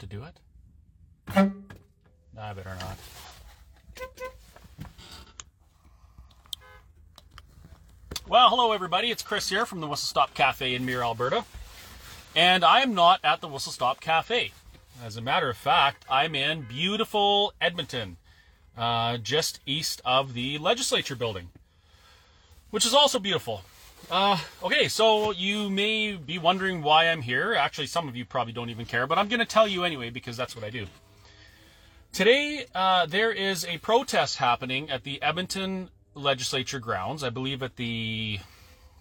To do it? I better not. Well, hello everybody. It's Chris here from the Whistle Stop Cafe in Mirror, Alberta. And I am not at the Whistle Stop Cafe. As a matter of fact, I'm in beautiful Edmonton, uh, just east of the legislature building, which is also beautiful. Uh, okay, so you may be wondering why I'm here. Actually, some of you probably don't even care, but I'm going to tell you anyway because that's what I do. Today, uh, there is a protest happening at the Edmonton legislature grounds. I believe at the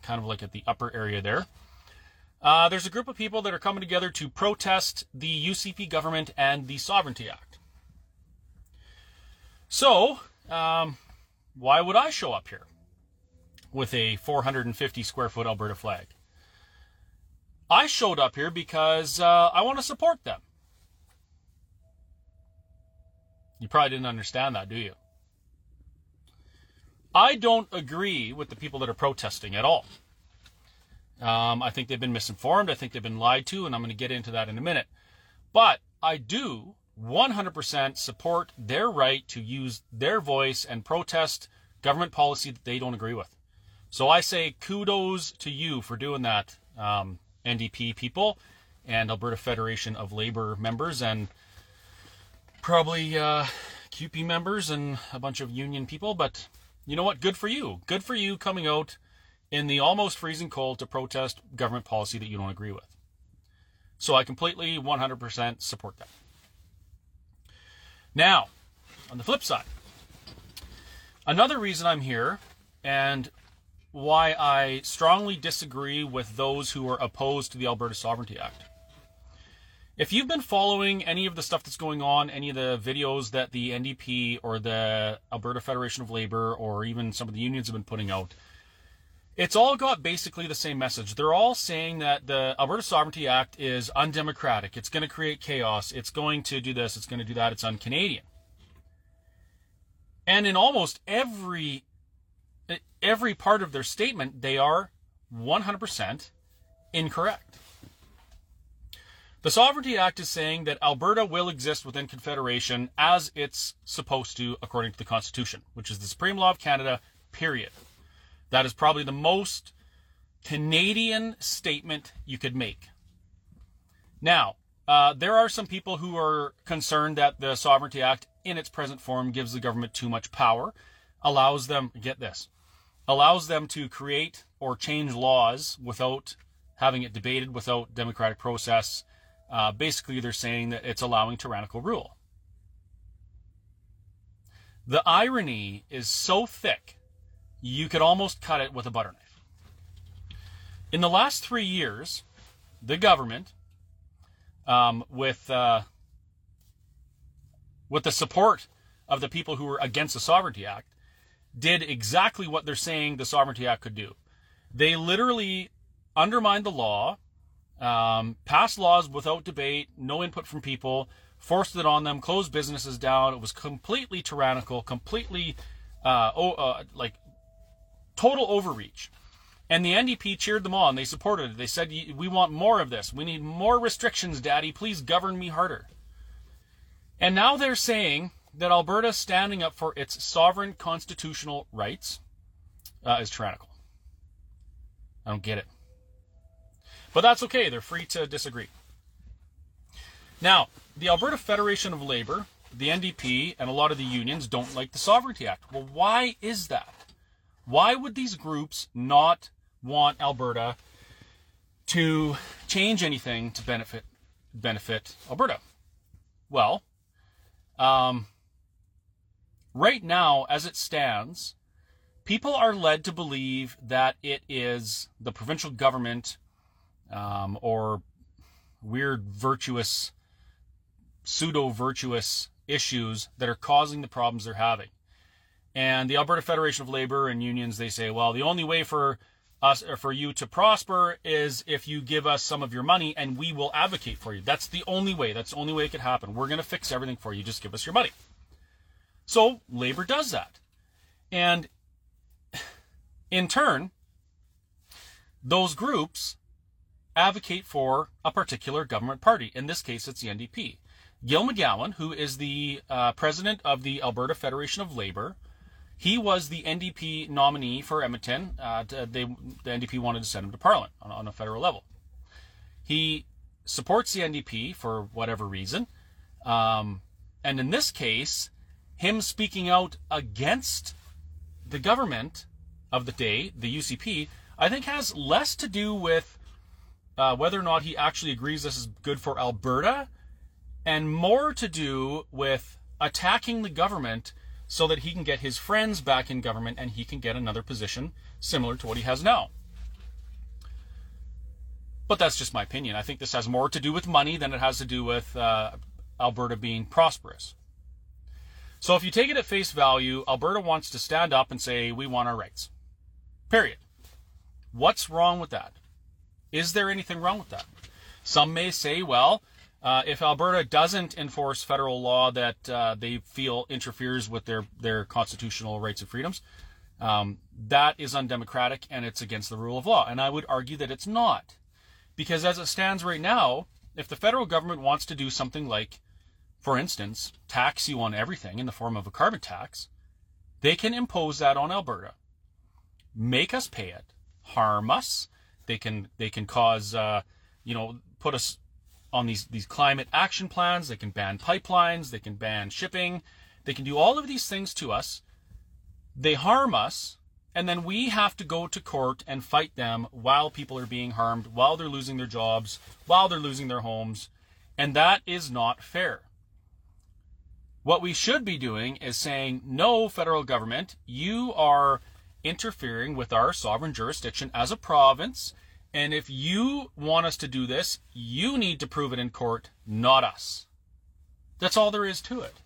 kind of like at the upper area there. Uh, there's a group of people that are coming together to protest the UCP government and the Sovereignty Act. So, um, why would I show up here with a 450 square foot Alberta flag? I showed up here because uh, I want to support them. You probably didn't understand that, do you? I don't agree with the people that are protesting at all. Um, I think they've been misinformed. I think they've been lied to, and I'm going to get into that in a minute. But I do 100% support their right to use their voice and protest government policy that they don't agree with. So I say kudos to you for doing that, um, NDP people and Alberta Federation of Labor members and probably uh, CUPE members and a bunch of union people. But you know what? Good for you. Good for you coming out in the almost freezing cold to protest government policy that you don't agree with. So I completely 100% support that. Now, on the flip side, another reason I'm here and why I strongly disagree with those who are opposed to the Alberta Sovereignty Act. If you've been following any of the stuff that's going on, any of the videos that the NDP or the Alberta Federation of Labor or even some of the unions have been putting out, it's all got basically the same message. They're all saying that the Alberta Sovereignty Act is undemocratic. It's going to create chaos. It's going to do this. It's going to do that. It's un-Canadian. And in almost every every part of their statement, they are 100% incorrect. The Sovereignty Act is saying that Alberta will exist within Confederation as it's supposed to according to the Constitution, which is the supreme law of Canada, period. That is probably the most Canadian statement you could make. Now, uh, there are some people who are concerned that the Sovereignty Act in its present form gives the government too much power, allows them, get this, allows them to create or change laws without having it debated, without democratic process. Uh, basically, they're saying that it's allowing tyrannical rule. The irony is so thick you could almost cut it with a butter knife. In the last three years, the government, um, with uh, with the support of the people who were against the Sovereignty Act, did exactly what they're saying the Sovereignty Act could do. They literally undermined the law, um, passed laws without debate, no input from people, forced it on them, closed businesses down. It was completely tyrannical, completely uh, oh, uh, like total overreach. And the NDP cheered them on. They supported it. They said, We want more of this. We need more restrictions, Daddy. Please govern me harder. And now they're saying that Alberta standing up for its sovereign constitutional rights uh, is tyrannical. I don't get it. But that's okay. They're free to disagree. Now, the Alberta Federation of Labor, the NDP, and a lot of the unions don't like the Sovereignty Act. Well, why is that? Why would these groups not want Alberta to change anything to benefit benefit Alberta? Well, um, right now, as it stands, people are led to believe that it is the provincial government um, or weird virtuous, pseudo virtuous issues that are causing the problems they're having. And the Alberta Federation of Labor and unions, they say, well, the only way for us or for you to prosper is if you give us some of your money and we will advocate for you. That's the only way. That's the only way it could happen. We're going to fix everything for you. Just give us your money. So labor does that. And in turn, those groups advocate for a particular government party. In this case, it's the NDP. Gil McGowan, who is the uh, president of the Alberta Federation of Labor, he was the NDP nominee for Edmonton. Uh, they, the NDP wanted to send him to Parliament on, on a federal level. He supports the NDP for whatever reason. Um, and in this case, him speaking out against the government of the day, the UCP, I think has less to do with uh, whether or not he actually agrees this is good for Alberta and more to do with attacking the government so that he can get his friends back in government and he can get another position similar to what he has now. But that's just my opinion. I think this has more to do with money than it has to do with uh, Alberta being prosperous. So if you take it at face value, Alberta wants to stand up and say, we want our rights. Period. What's wrong with that? Is there anything wrong with that? Some may say, well, uh, if Alberta doesn't enforce federal law that uh, they feel interferes with their, their constitutional rights and freedoms, um, that is undemocratic and it's against the rule of law. And I would argue that it's not. Because as it stands right now, if the federal government wants to do something like, for instance, tax you on everything in the form of a carbon tax, they can impose that on Alberta, make us pay it, harm us. They can they can cause uh, you know put us on these, these climate action plans. They can ban pipelines. They can ban shipping. They can do all of these things to us. They harm us. And then we have to go to court and fight them while people are being harmed, while they're losing their jobs, while they're losing their homes. And that is not fair. What we should be doing is saying, no, federal government, you are interfering with our sovereign jurisdiction as a province and if you want us to do this, you need to prove it in court, not us. That's all there is to it.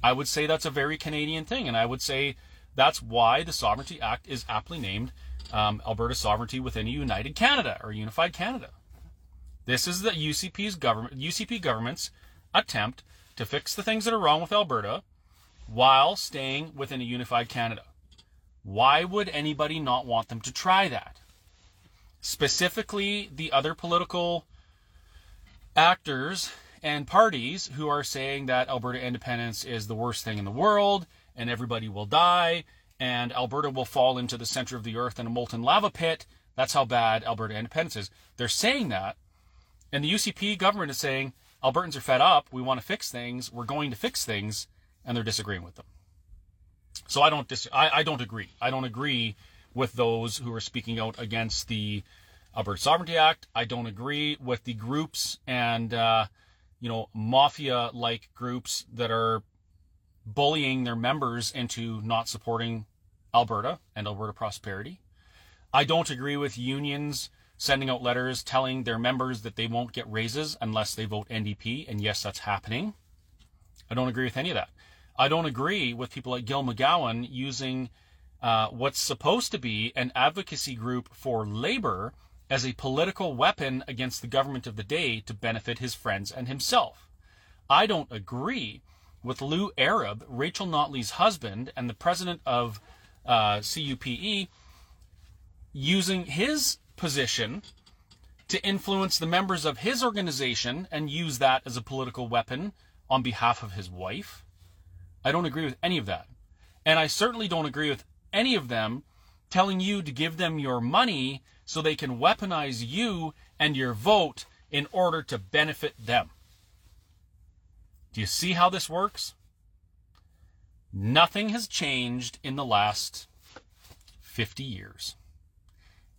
I would say that's a very Canadian thing, and I would say that's why the Sovereignty Act is aptly named um, Alberta Sovereignty within a United Canada or Unified Canada. This is the UCP's government, UCP government's attempt to fix the things that are wrong with Alberta while staying within a unified Canada. Why would anybody not want them to try that? specifically the other political actors and parties who are saying that Alberta independence is the worst thing in the world and everybody will die and Alberta will fall into the center of the earth in a molten lava pit. That's how bad Alberta independence is. They're saying that. And the UCP government is saying Albertans are fed up. We want to fix things. We're going to fix things. And they're disagreeing with them. So I don't dis- I, I don't agree. I don't agree with those who are speaking out against the Alberta Sovereignty Act. I don't agree with the groups and, uh, you know, mafia like groups that are bullying their members into not supporting Alberta and Alberta prosperity. I don't agree with unions sending out letters telling their members that they won't get raises unless they vote NDP. And yes, that's happening. I don't agree with any of that. I don't agree with people like Gil McGowan using uh, what's supposed to be an advocacy group for labor as a political weapon against the government of the day to benefit his friends and himself. I don't agree with Lou Arab, Rachel Notley's husband and the president of uh, CUPE, using his position to influence the members of his organization and use that as a political weapon on behalf of his wife. I don't agree with any of that. And I certainly don't agree with any of them telling you to give them your money so they can weaponize you and your vote in order to benefit them. Do you see how this works? Nothing has changed in the last 50 years.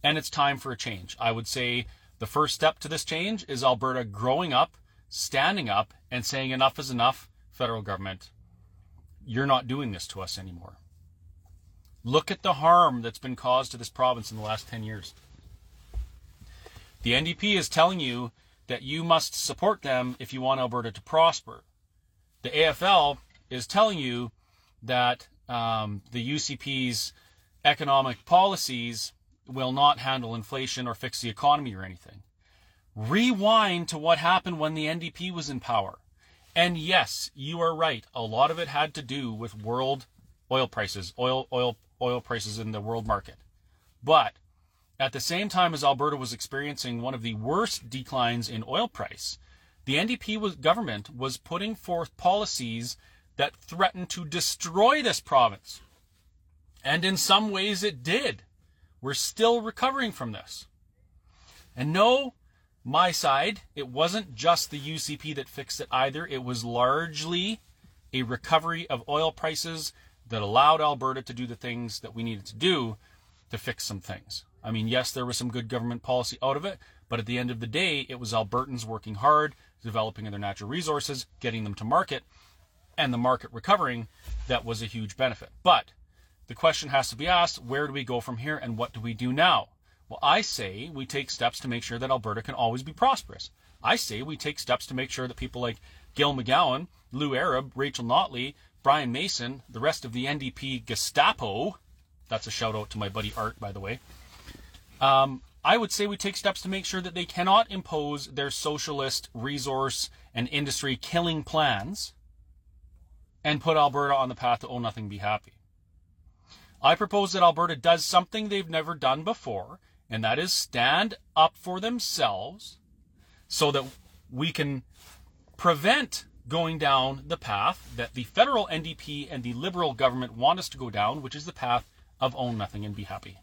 And it's time for a change. I would say the first step to this change is Alberta growing up, standing up, and saying enough is enough, federal government. You're not doing this to us anymore. Look at the harm that's been caused to this province in the last 10 years. The NDP is telling you that you must support them if you want Alberta to prosper. The AFL is telling you that um, the UCP's economic policies will not handle inflation or fix the economy or anything. Rewind to what happened when the NDP was in power. And yes, you are right. A lot of it had to do with world oil prices, oil oil oil prices in the world market. But at the same time as Alberta was experiencing one of the worst declines in oil price, the NDP was, government was putting forth policies that threatened to destroy this province. And in some ways it did. We're still recovering from this. And no, my side, it wasn't just the UCP that fixed it either. It was largely a recovery of oil prices that allowed Alberta to do the things that we needed to do to fix some things. I mean, yes, there was some good government policy out of it, but at the end of the day, it was Albertans working hard, developing their natural resources, getting them to market, and the market recovering that was a huge benefit. But the question has to be asked where do we go from here and what do we do now? Well, I say we take steps to make sure that Alberta can always be prosperous. I say we take steps to make sure that people like Gil McGowan, Lou Arab, Rachel Notley, Brian Mason, the rest of the NDP Gestapo, that's a shout out to my buddy Art, by the way. Um, I would say we take steps to make sure that they cannot impose their socialist resource and industry killing plans and put Alberta on the path to own nothing, be happy. I propose that Alberta does something they've never done before, and that is stand up for themselves so that we can prevent going down the path that the federal NDP and the Liberal government want us to go down, which is the path of own nothing and be happy.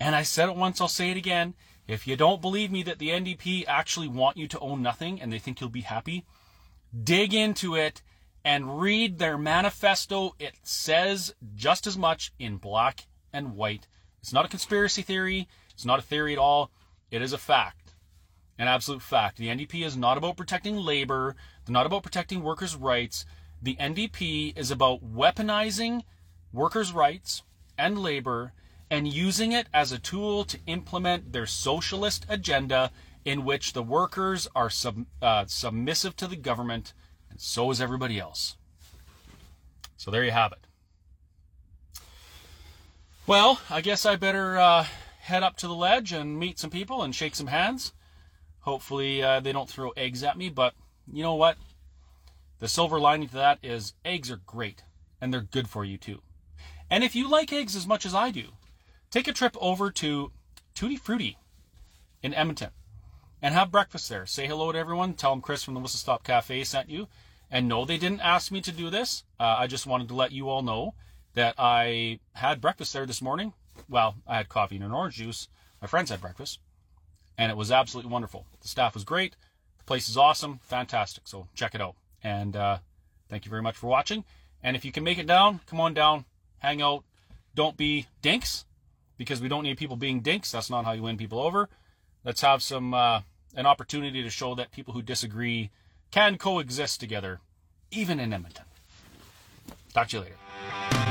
And I said it once, I'll say it again. If you don't believe me that the NDP actually want you to own nothing and they think you'll be happy, dig into it and read their manifesto. It says just as much in black and white. It's not a conspiracy theory. It's not a theory at all. It is a fact, an absolute fact. The NDP is not about protecting labor. They're not about protecting workers' rights. The NDP is about weaponizing workers' rights and labor and using it as a tool to implement their socialist agenda in which the workers are sub, uh, submissive to the government so is everybody else. So there you have it. Well, I guess I better uh, head up to the ledge and meet some people and shake some hands. Hopefully, uh, they don't throw eggs at me, but you know what? The silver lining to that is eggs are great and they're good for you too. And if you like eggs as much as I do, take a trip over to Tutti Frutti in Edmonton and have breakfast there. Say hello to everyone. Tell them Chris from the Whistle Stop Cafe sent you. And no, they didn't ask me to do this. Uh, I just wanted to let you all know that I had breakfast there this morning. Well, I had coffee and an orange juice. My friends had breakfast, and it was absolutely wonderful. The staff was great. The place is awesome, fantastic. So check it out. And uh, thank you very much for watching. And if you can make it down, come on down, hang out. Don't be dinks, because we don't need people being dinks. That's not how you win people over. Let's have some uh, an opportunity to show that people who disagree can coexist together, even in Edmonton. Talk to you later.